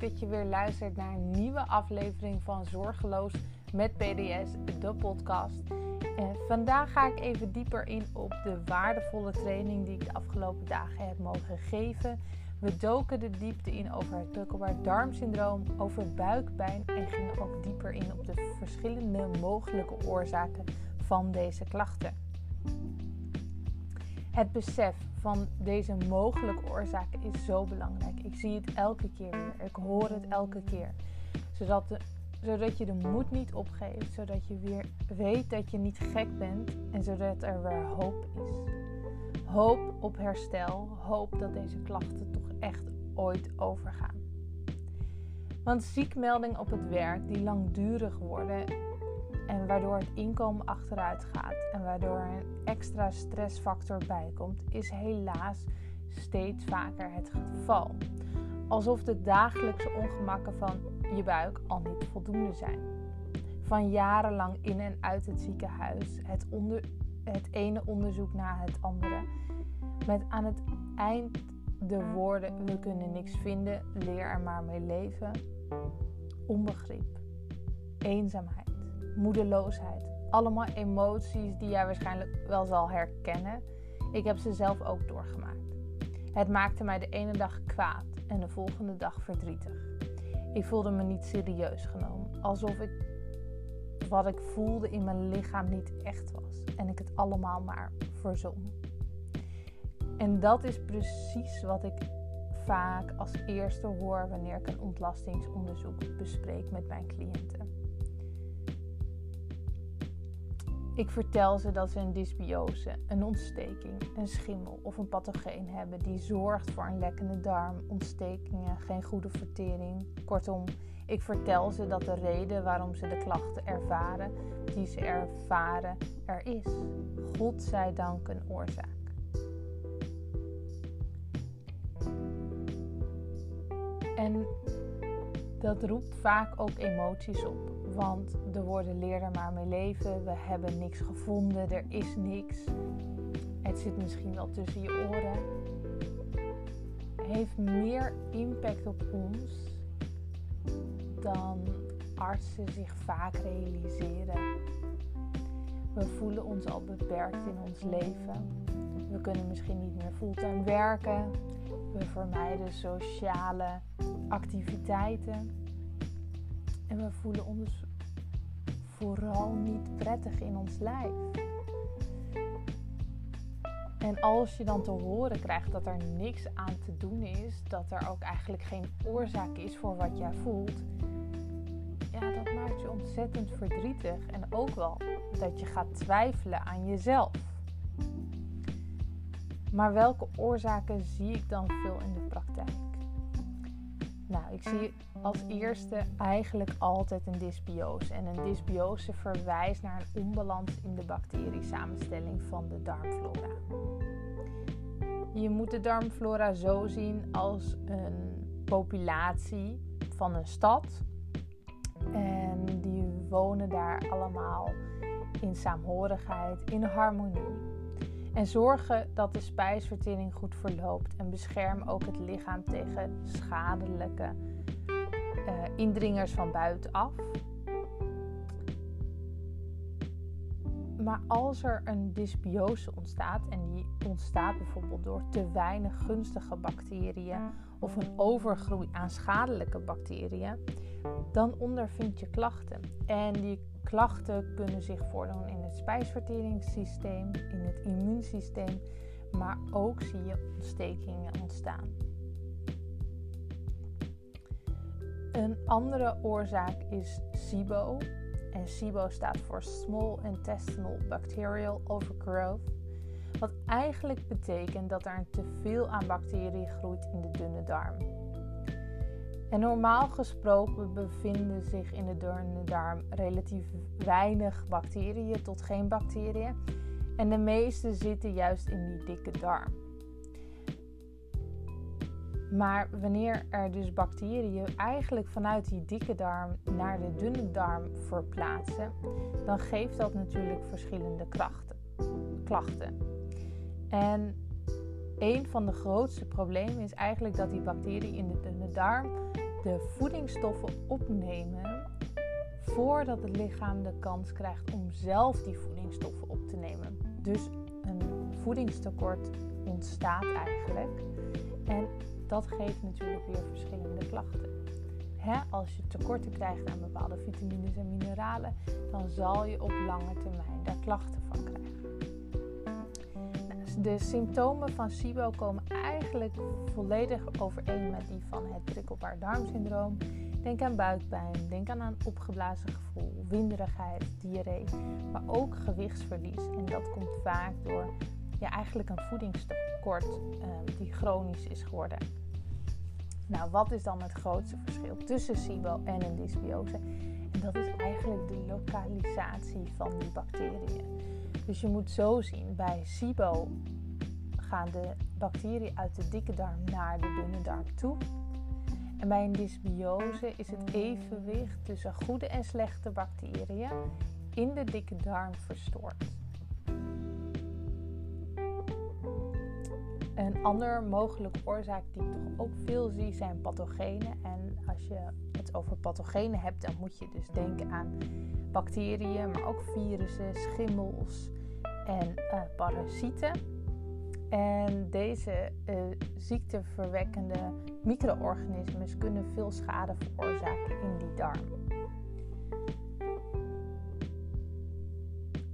dat je weer luistert naar een nieuwe aflevering van Zorgeloos met PDS, de podcast. En vandaag ga ik even dieper in op de waardevolle training die ik de afgelopen dagen heb mogen geven. We doken de diepte in over het darmsyndroom, over buikpijn en gingen ook dieper in op de verschillende mogelijke oorzaken van deze klachten. Het besef van deze mogelijke oorzaken is zo belangrijk. Ik zie het elke keer weer. Ik hoor het elke keer. Zodat, zodat je de moed niet opgeeft. Zodat je weer weet dat je niet gek bent. En zodat er weer hoop is. Hoop op herstel. Hoop dat deze klachten toch echt ooit overgaan. Want ziekmeldingen op het werk die langdurig worden en waardoor het inkomen achteruit gaat en waardoor een extra stressfactor bijkomt, is helaas steeds vaker het geval. Alsof de dagelijkse ongemakken van je buik al niet voldoende zijn. Van jarenlang in en uit het ziekenhuis, het, het ene onderzoek na het andere, met aan het eind de woorden: we kunnen niks vinden, leer er maar mee leven. Onbegrip, eenzaamheid moedeloosheid. Allemaal emoties die jij waarschijnlijk wel zal herkennen. Ik heb ze zelf ook doorgemaakt. Het maakte mij de ene dag kwaad en de volgende dag verdrietig. Ik voelde me niet serieus genomen, alsof ik wat ik voelde in mijn lichaam niet echt was en ik het allemaal maar verzon. En dat is precies wat ik vaak als eerste hoor wanneer ik een ontlastingsonderzoek bespreek met mijn cliënten. Ik vertel ze dat ze een dysbiose, een ontsteking, een schimmel of een pathogeen hebben die zorgt voor een lekkende darm, ontstekingen, geen goede vertering. Kortom, ik vertel ze dat de reden waarom ze de klachten ervaren, die ze ervaren, er is. God zij dank een oorzaak. En dat roept vaak ook emoties op. Want de woorden leer er maar mee leven. We hebben niks gevonden. Er is niks. Het zit misschien wel tussen je oren. Heeft meer impact op ons dan artsen zich vaak realiseren. We voelen ons al beperkt in ons leven. We kunnen misschien niet meer fulltime werken. We vermijden sociale activiteiten. En we voelen ons vooral niet prettig in ons lijf. En als je dan te horen krijgt dat er niks aan te doen is, dat er ook eigenlijk geen oorzaak is voor wat jij voelt, ja, dat maakt je ontzettend verdrietig. En ook wel dat je gaat twijfelen aan jezelf. Maar welke oorzaken zie ik dan veel in de praktijk? Nou, ik zie als eerste eigenlijk altijd een dysbiose. En een dysbiose verwijst naar een onbalans in de bacteriesamenstelling van de darmflora. Je moet de darmflora zo zien als een populatie van een stad. En die wonen daar allemaal in saamhorigheid, in harmonie. En zorgen dat de spijsvertering goed verloopt. En bescherm ook het lichaam tegen schadelijke uh, indringers van buitenaf. Maar als er een dysbiose ontstaat, en die ontstaat bijvoorbeeld door te weinig gunstige bacteriën of een overgroei aan schadelijke bacteriën, dan ondervind je klachten. En die klachten kunnen zich voordoen in het spijsverteringssysteem, in het immuunsysteem, maar ook zie je ontstekingen ontstaan. Een andere oorzaak is SIBO. En SIBO staat voor Small Intestinal Bacterial Overgrowth. Wat eigenlijk betekent dat er een teveel aan bacteriën groeit in de dunne darm. Normaal gesproken bevinden zich in de darm relatief weinig bacteriën tot geen bacteriën. En de meeste zitten juist in die dikke darm. Maar wanneer er dus bacteriën eigenlijk vanuit die dikke darm naar de dunne darm verplaatsen, dan geeft dat natuurlijk verschillende krachten, klachten. En een van de grootste problemen is eigenlijk dat die bacteriën in de dunne darm de voedingsstoffen opnemen voordat het lichaam de kans krijgt om zelf die voedingsstoffen op te nemen. Dus een voedingstekort ontstaat eigenlijk. En dat geeft natuurlijk weer verschillende klachten. als je tekorten krijgt aan bepaalde vitamines en mineralen, dan zal je op lange termijn daar klachten van krijgen. Nou, de symptomen van SIBO komen eigenlijk volledig overeen met die van het prikkelbaar darmsyndroom. Denk aan buikpijn, denk aan een opgeblazen gevoel, winderigheid, diarree, maar ook gewichtsverlies. En dat komt vaak door ja, eigenlijk een voedingstekort uh, die chronisch is geworden. Nou, wat is dan het grootste verschil tussen SIBO en een dysbiose? En dat is eigenlijk de lokalisatie van die bacteriën. Dus je moet zo zien, bij SIBO gaan de bacteriën uit de dikke darm naar de dunne darm toe. En bij een dysbiose is het evenwicht tussen goede en slechte bacteriën in de dikke darm verstoord. Een andere mogelijke oorzaak die ik toch ook veel zie zijn pathogenen. En als je het over pathogenen hebt, dan moet je dus denken aan bacteriën, maar ook virussen, schimmels en uh, parasieten. En deze uh, ziekteverwekkende micro-organismen kunnen veel schade veroorzaken in die darm.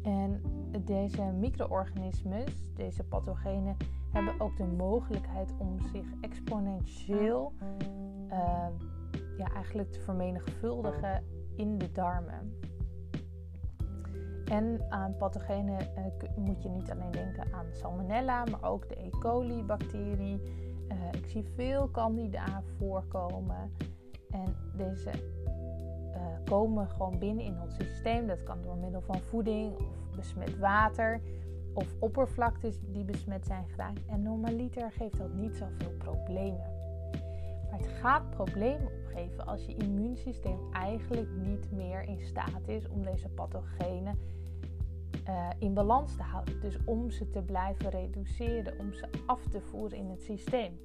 En deze micro-organismen, deze pathogenen, hebben ook de mogelijkheid om zich exponentieel uh, ja, eigenlijk te vermenigvuldigen in de darmen. En aan pathogenen uh, moet je niet alleen denken aan Salmonella, maar ook de E. coli-bacterie. Uh, ik zie veel Candida voorkomen. En deze uh, komen gewoon binnen in ons systeem. Dat kan door middel van voeding of besmet water of oppervlaktes die besmet zijn geraakt. En normaliter geeft dat niet zoveel problemen. Maar het gaat problemen opgeven als je immuunsysteem eigenlijk niet meer in staat is om deze pathogenen uh, in balans te houden. Dus om ze te blijven reduceren, om ze af te voeren in het systeem.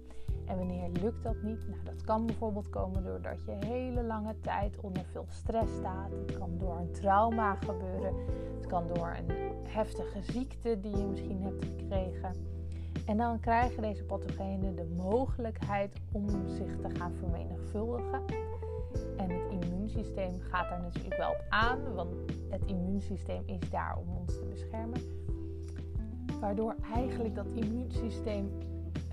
En wanneer lukt dat niet? Nou, dat kan bijvoorbeeld komen doordat je hele lange tijd onder veel stress staat. Het kan door een trauma gebeuren. Het kan door een heftige ziekte die je misschien hebt gekregen. En dan krijgen deze pathogenen de mogelijkheid om zich te gaan vermenigvuldigen. En het immuunsysteem gaat daar natuurlijk wel op aan, want het immuunsysteem is daar om ons te beschermen. Waardoor eigenlijk dat immuunsysteem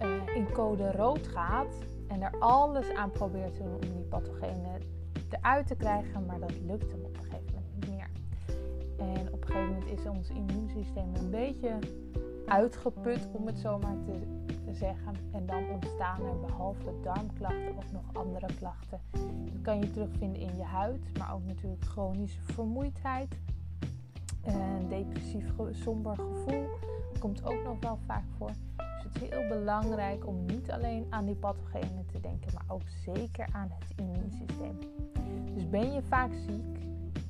uh, in code rood gaat en er alles aan probeert te doen om die pathogenen eruit te krijgen, maar dat lukt hem op een gegeven moment niet meer. En op een gegeven moment is ons immuunsysteem een beetje uitgeput, om het zo maar te zeggen. En dan ontstaan er behalve darmklachten ook nog andere klachten. Dat kan je terugvinden in je huid, maar ook natuurlijk chronische vermoeidheid. Een depressief, somber gevoel komt ook nog wel vaak voor. Het heel belangrijk om niet alleen aan die pathogenen te denken, maar ook zeker aan het immuunsysteem. Dus ben je vaak ziek,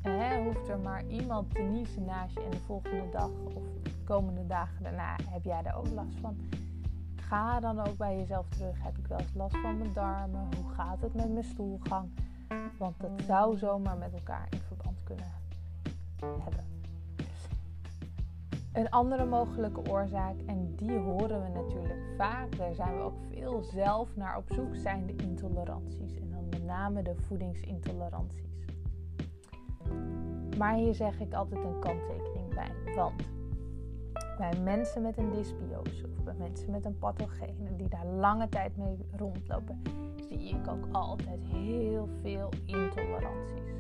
hè, hoeft er maar iemand te niezen naast je en de volgende dag of de komende dagen daarna heb jij er ook last van Ga dan ook bij jezelf terug. Heb ik wel eens last van mijn darmen? Hoe gaat het met mijn stoelgang? Want dat zou zomaar met elkaar in verband kunnen hebben. Een andere mogelijke oorzaak, en die horen we natuurlijk vaak, daar zijn we ook veel zelf naar op zoek, zijn de intoleranties. En dan met name de voedingsintoleranties. Maar hier zeg ik altijd een kanttekening bij. Want bij mensen met een dysbiose of bij mensen met een pathogene die daar lange tijd mee rondlopen, zie ik ook altijd heel veel intoleranties.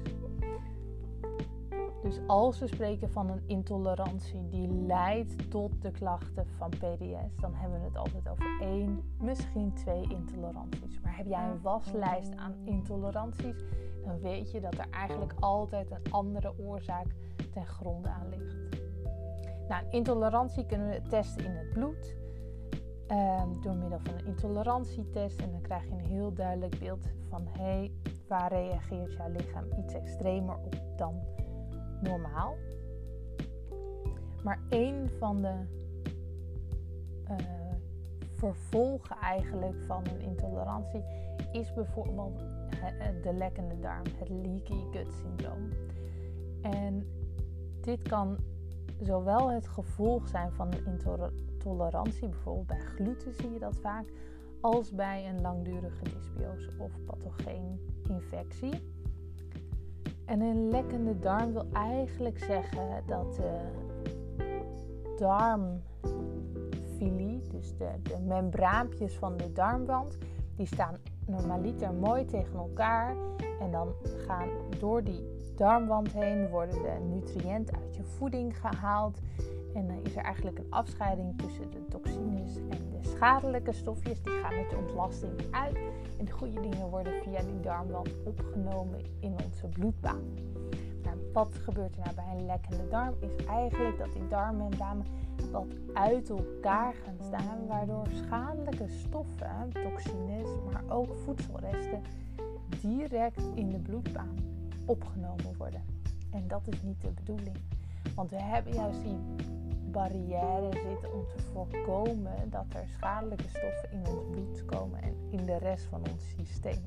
Dus als we spreken van een intolerantie die leidt tot de klachten van PDS, dan hebben we het altijd over één, misschien twee intoleranties. Maar heb jij een waslijst aan intoleranties, dan weet je dat er eigenlijk altijd een andere oorzaak ten gronde aan ligt. Nou, intolerantie kunnen we testen in het bloed. Ehm, door middel van een intolerantietest. En dan krijg je een heel duidelijk beeld van hé, hey, waar reageert jouw lichaam iets extremer op dan normaal. Maar een van de uh, vervolgen eigenlijk van een intolerantie is bijvoorbeeld de lekkende darm, het leaky gut syndroom. En dit kan zowel het gevolg zijn van een intolerantie, bijvoorbeeld bij gluten zie je dat vaak, als bij een langdurige dysbiose of infectie. En een lekkende darm wil eigenlijk zeggen dat de darmfilie, dus de, de membraampjes van de darmwand, die staan normaliter mooi tegen elkaar. En dan gaan door die darmwand heen worden de nutriënten uit je voeding gehaald. En dan is er eigenlijk een afscheiding tussen de toxines en de schadelijke stofjes. Die gaan met de ontlasting uit. En de goede dingen worden via die darmwand opgenomen in onze bloedbaan. Maar wat gebeurt er nou bij een lekkende darm? Is eigenlijk dat die darmmembranen wat uit elkaar gaan staan. Waardoor schadelijke stoffen, toxines, maar ook voedselresten direct in de bloedbaan opgenomen worden. En dat is niet de bedoeling. Want we hebben juist die barrière zitten om te voorkomen dat er schadelijke stoffen in ons bloed komen en in de rest van ons systeem.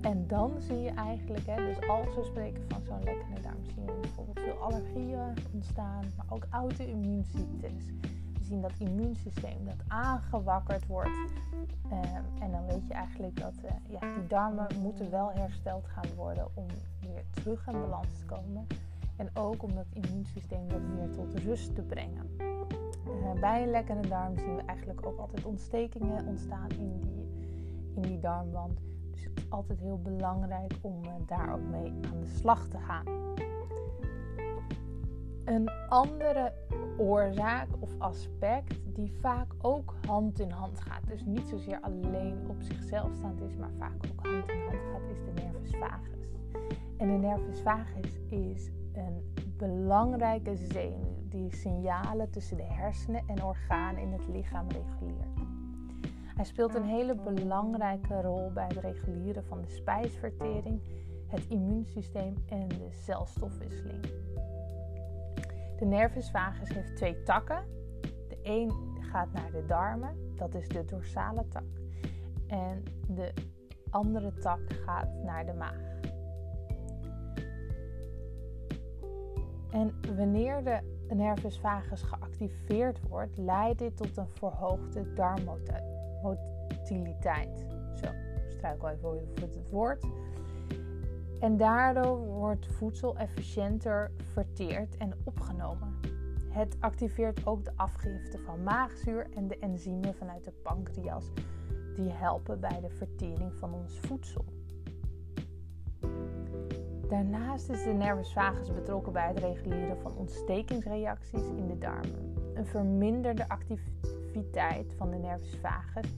En dan zie je eigenlijk, hè, dus als we spreken van zo'n lekkende darm, zien we bijvoorbeeld veel allergieën ontstaan, maar ook auto-immuunziektes. We zien dat immuunsysteem dat aangewakkerd wordt. Ehm, en dan weet je eigenlijk dat uh, ja, die darmen moeten wel hersteld gaan worden om weer terug in balans te komen. En ook om dat immuunsysteem wat meer tot rust te brengen. Uh, bij een lekkende darm zien we eigenlijk ook altijd ontstekingen ontstaan in die, in die darmwand. Dus het is altijd heel belangrijk om uh, daar ook mee aan de slag te gaan. Een andere oorzaak of aspect die vaak ook hand in hand gaat, dus niet zozeer alleen op zichzelf staand is, maar vaak ook hand in hand gaat, is de nervus vagus. En de nervus vagus is een belangrijke zenuw die signalen tussen de hersenen en organen in het lichaam reguleert. Hij speelt een hele belangrijke rol bij het reguleren van de spijsvertering, het immuunsysteem en de celstofwisseling. De nervus vagus heeft twee takken. De een gaat naar de darmen, dat is de dorsale tak. En de andere tak gaat naar de maag. En wanneer de nervus vagus geactiveerd wordt, leidt dit tot een verhoogde darmmotiliteit. Zo, struikel even over het woord. En daardoor wordt voedsel efficiënter verteerd en opgenomen. Het activeert ook de afgifte van maagzuur en de enzymen vanuit de pancreas die helpen bij de vertering van ons voedsel. Daarnaast is de nervus vagus betrokken bij het reguleren van ontstekingsreacties in de darmen. Een verminderde activiteit van de nervus vagus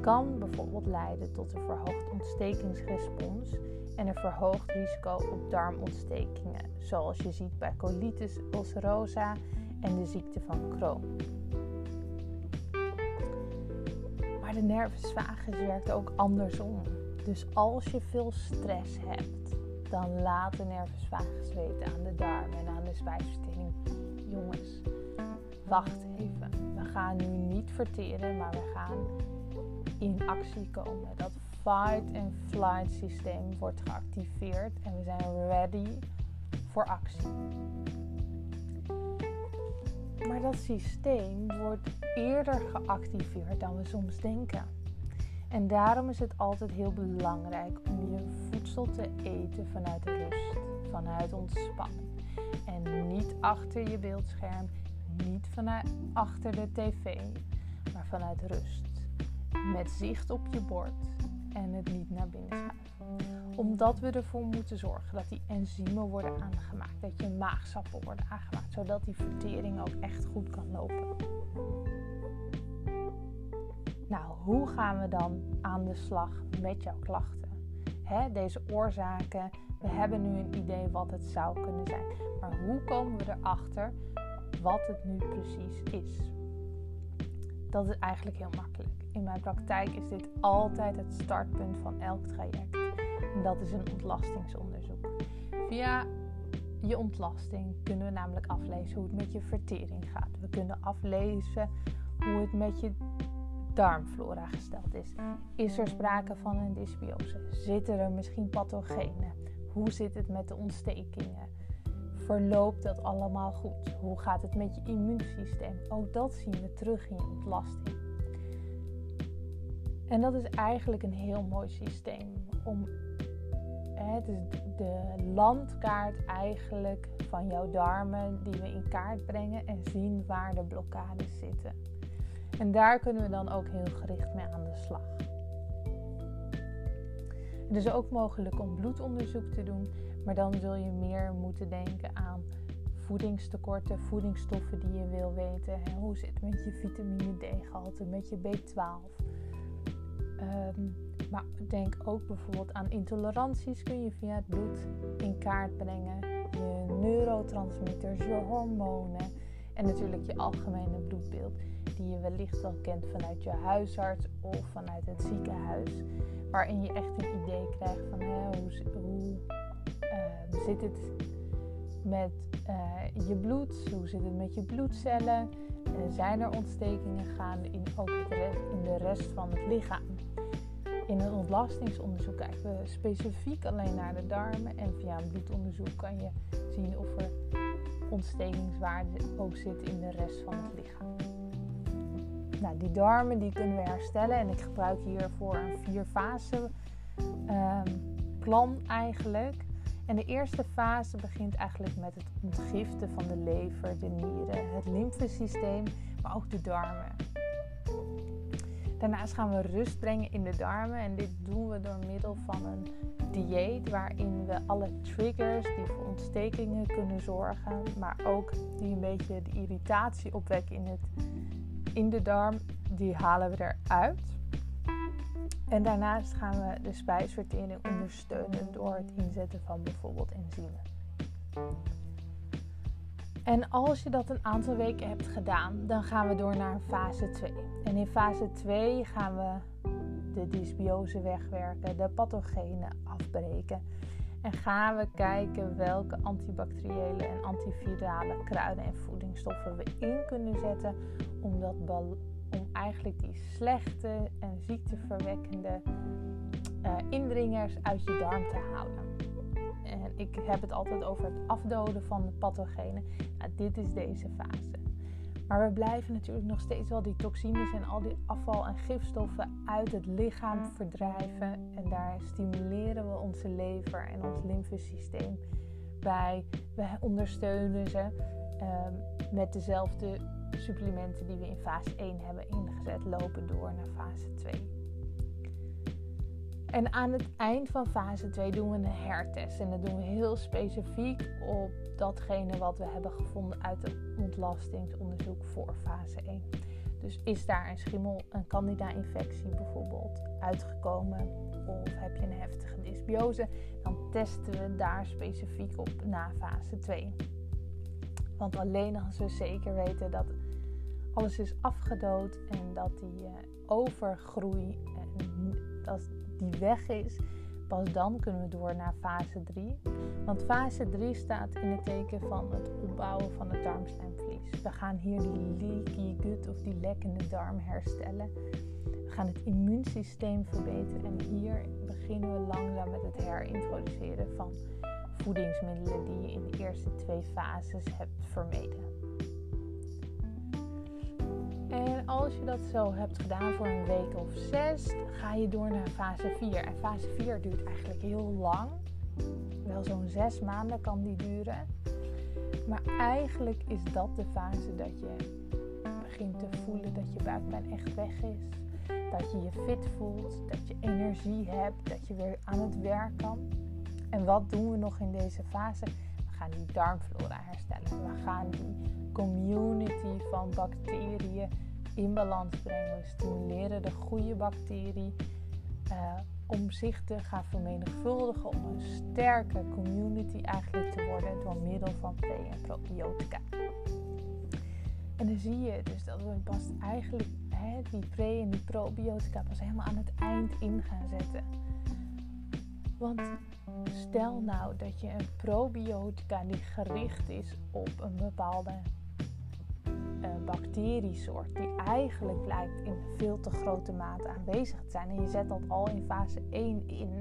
kan bijvoorbeeld leiden tot een verhoogd ontstekingsrespons en een verhoogd risico op darmontstekingen, zoals je ziet bij colitis ulcerosa en de ziekte van Crohn. Maar de nervus vagus werkt ook andersom. Dus als je veel stress hebt, dan laat de nervus vagus weten aan de darmen en aan de spijsvertering. Jongens, wacht even. We gaan nu niet verteren, maar we gaan in actie komen. Dat fight and flight systeem wordt geactiveerd en we zijn ready voor actie. Maar dat systeem wordt eerder geactiveerd dan we soms denken. En daarom is het altijd heel belangrijk om je voedsel te eten vanuit rust, vanuit ontspanning. En niet achter je beeldscherm, niet vanuit achter de tv, maar vanuit rust. Met zicht op je bord en het niet naar binnen schuiven. Omdat we ervoor moeten zorgen dat die enzymen worden aangemaakt, dat je maagsappen worden aangemaakt, zodat die vertering ook echt goed kan lopen. Nou, hoe gaan we dan aan de slag met jouw klachten? Hè, deze oorzaken, we hebben nu een idee wat het zou kunnen zijn. Maar hoe komen we erachter wat het nu precies is? Dat is eigenlijk heel makkelijk. In mijn praktijk is dit altijd het startpunt van elk traject. En dat is een ontlastingsonderzoek. Via je ontlasting kunnen we namelijk aflezen hoe het met je vertering gaat. We kunnen aflezen hoe het met je darmflora gesteld is. Is er sprake van een dysbiose? Zitten er misschien pathogenen? Hoe zit het met de ontstekingen? Verloopt dat allemaal goed? Hoe gaat het met je immuunsysteem? Ook dat zien we terug in je ontlasting. En dat is eigenlijk een heel mooi systeem om de landkaart eigenlijk van jouw darmen die we in kaart brengen en zien waar de blokkades zitten. En daar kunnen we dan ook heel gericht mee aan de slag. Het is ook mogelijk om bloedonderzoek te doen, maar dan zul je meer moeten denken aan voedingstekorten, voedingsstoffen die je wil weten. Hoe zit het met je vitamine D-gehalte, met je B12? Um, maar denk ook bijvoorbeeld aan intoleranties kun je via het bloed in kaart brengen. Je neurotransmitters, je hormonen en natuurlijk je algemene bloedbeeld. Die je wellicht wel kent vanuit je huisarts of vanuit het ziekenhuis. Waarin je echt een idee krijgt van hoe, uh, zit het met uh, je bloed? Hoe zit het met je bloedcellen? Uh, zijn er ontstekingen gaande in, ook in de rest van het lichaam? In een ontlastingsonderzoek kijken we specifiek alleen naar de darmen. En via een bloedonderzoek kan je zien of er ontstekingswaarde ook zit in de rest van het lichaam. Nou, die darmen die kunnen we herstellen. En ik gebruik hiervoor een vier fase ehm, plan eigenlijk. En de eerste fase begint eigenlijk met het ontgiften van de lever, de nieren, het lymfesysteem, maar ook de darmen. Daarnaast gaan we rust brengen in de darmen en dit doen we door middel van een dieet waarin we alle triggers die voor ontstekingen kunnen zorgen, maar ook die een beetje de irritatie opwekken in, het, in de darm, die halen we eruit. En daarnaast gaan we de spijsvertering ondersteunen door het inzetten van bijvoorbeeld enzymen. En als je dat een aantal weken hebt gedaan, dan gaan we door naar fase 2. En in fase 2 gaan we de dysbiose wegwerken, de pathogenen afbreken. En gaan we kijken welke antibacteriële en antivirale kruiden en voedingsstoffen we in kunnen zetten om, dat om eigenlijk die slechte en ziekteverwekkende uh, indringers uit je darm te halen. En ik heb het altijd over het afdoden van de pathogenen. Nou, dit is deze fase. Maar we blijven natuurlijk nog steeds wel die toxines en al die afval- en gifstoffen uit het lichaam verdrijven. En daar stimuleren we onze lever en ons lymfesysteem bij. We ondersteunen ze um, met dezelfde supplementen die we in fase 1 hebben ingezet, lopen door naar fase 2. En aan het eind van fase 2 doen we een hertest. En dat doen we heel specifiek op datgene wat we hebben gevonden uit het ontlastingsonderzoek voor fase 1. Dus is daar een schimmel, een candida-infectie bijvoorbeeld uitgekomen? Of heb je een heftige dysbiose? Dan testen we daar specifiek op na fase 2. Want alleen als we zeker weten dat alles is afgedood en dat die uh, overgroei dat die weg is, pas dan kunnen we door naar fase 3. Want fase 3 staat in het teken van het opbouwen van het darmslijmvlies. We gaan hier die leaky gut of die lekkende darm herstellen. We gaan het immuunsysteem verbeteren en hier beginnen we langzaam met het herintroduceren van voedingsmiddelen die je in de eerste twee fases hebt vermeden. En als je dat zo hebt gedaan voor een week of zes, ga je door naar fase 4. En fase 4 duurt eigenlijk heel lang. Wel zo'n zes maanden kan die duren. Maar eigenlijk is dat de fase dat je begint te voelen dat je buikpijn echt weg is. Dat je je fit voelt, dat je energie hebt, dat je weer aan het werk kan. En wat doen we nog in deze fase? We gaan die darmflora herstellen. We gaan die community van bacteriën in balans brengen. We stimuleren de goede bacterie uh, om zich te gaan vermenigvuldigen, om een sterke community eigenlijk te worden door middel van pre- en probiotica. En dan zie je dus dat we pas eigenlijk hè, die pre- en die probiotica pas helemaal aan het eind in gaan zetten. Want stel nou dat je een probiotica die gericht is op een bepaalde bacteriesoort die eigenlijk blijkt in veel te grote mate aanwezig te zijn en je zet dat al in fase 1 in,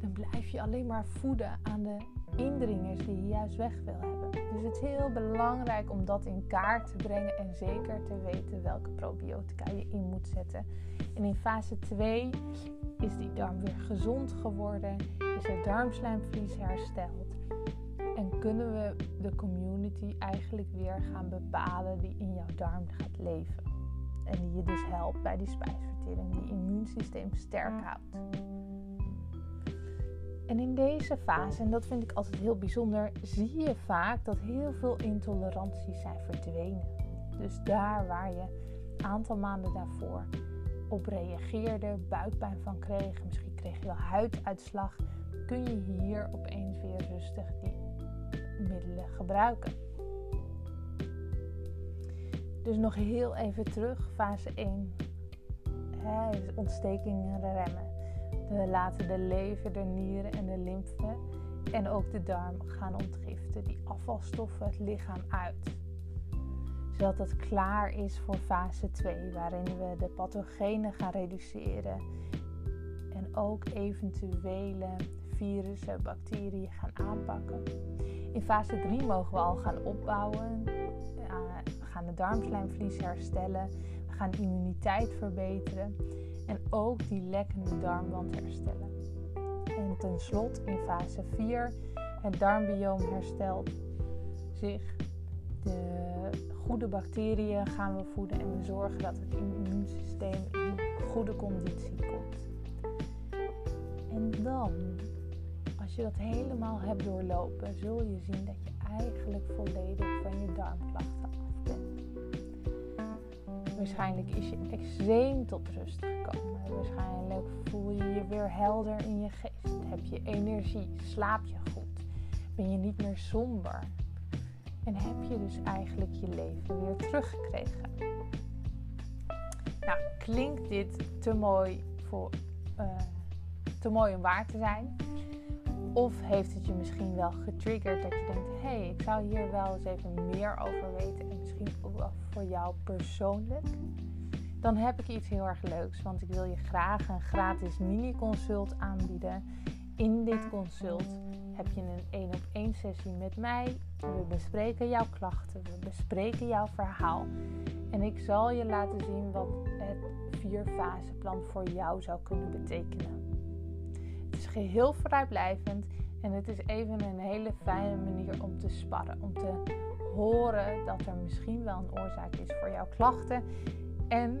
dan blijf je alleen maar voeden aan de indringers die je juist weg wil hebben. Dus het is heel belangrijk om dat in kaart te brengen en zeker te weten welke probiotica je in moet zetten. En in fase 2 is die darm weer gezond geworden, is het darmslijmvlies hersteld en kunnen we de community eigenlijk weer gaan bepalen die in jouw darm gaat leven. En die je dus helpt bij die spijsvertering, die immuunsysteem sterk houdt. En in deze fase, en dat vind ik altijd heel bijzonder, zie je vaak dat heel veel intoleranties zijn verdwenen. Dus daar waar je een aantal maanden daarvoor op reageerde, buikpijn van kreeg, misschien kreeg je wel huiduitslag, kun je hier opeens weer rustig die middelen gebruiken. Dus nog heel even terug, fase 1. Hè, ontstekingen remmen. We laten de lever, de nieren en de lymfe en ook de darm gaan ontgiften die afvalstoffen het lichaam uit. Zodat het klaar is voor fase 2, waarin we de pathogenen gaan reduceren en ook eventuele virussen, bacteriën gaan aanpakken. In fase 3 mogen we al gaan opbouwen. we gaan de darmslijmvlies herstellen. We gaan immuniteit verbeteren. En ook die lekkende darmwand herstellen. En tenslotte in fase 4, het darmbioom herstelt zich. De goede bacteriën gaan we voeden en we zorgen dat het immuunsysteem in goede conditie komt. En dan als je dat helemaal hebt doorlopen, zul je zien dat je eigenlijk volledig van je darmklachten af bent. Waarschijnlijk is je extreem tot rust gekomen. Waarschijnlijk voel je je weer helder in je geest. Heb je energie? Slaap je goed? Ben je niet meer somber? En heb je dus eigenlijk je leven weer teruggekregen? Nou, klinkt dit te mooi, voor, uh, te mooi om waar te zijn? Of heeft het je misschien wel getriggerd dat je denkt: hé, hey, ik zou hier wel eens even meer over weten en misschien ook wel voor jou persoonlijk? Dan heb ik iets heel erg leuks, want ik wil je graag een gratis mini-consult aanbieden. In dit consult heb je een één op één sessie met mij. We bespreken jouw klachten, we bespreken jouw verhaal. En ik zal je laten zien wat het vier fase plan voor jou zou kunnen betekenen. Geheel vrijblijvend en het is even een hele fijne manier om te sparren. Om te horen dat er misschien wel een oorzaak is voor jouw klachten. En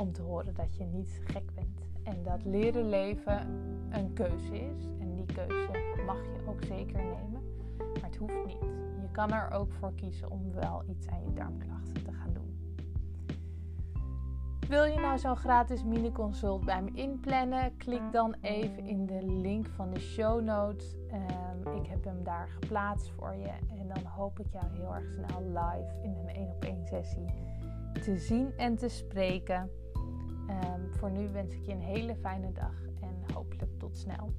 om te horen dat je niet gek bent. En dat leren leven een keuze is. En die keuze mag je ook zeker nemen. Maar het hoeft niet. Je kan er ook voor kiezen om wel iets aan je darmklachten te gaan doen. Wil je nou zo'n gratis mini-consult bij me inplannen? Klik dan even in de link van de show notes. Um, ik heb hem daar geplaatst voor je. En dan hoop ik jou heel erg snel live in een 1 op 1 sessie te zien en te spreken. Um, voor nu wens ik je een hele fijne dag en hopelijk tot snel.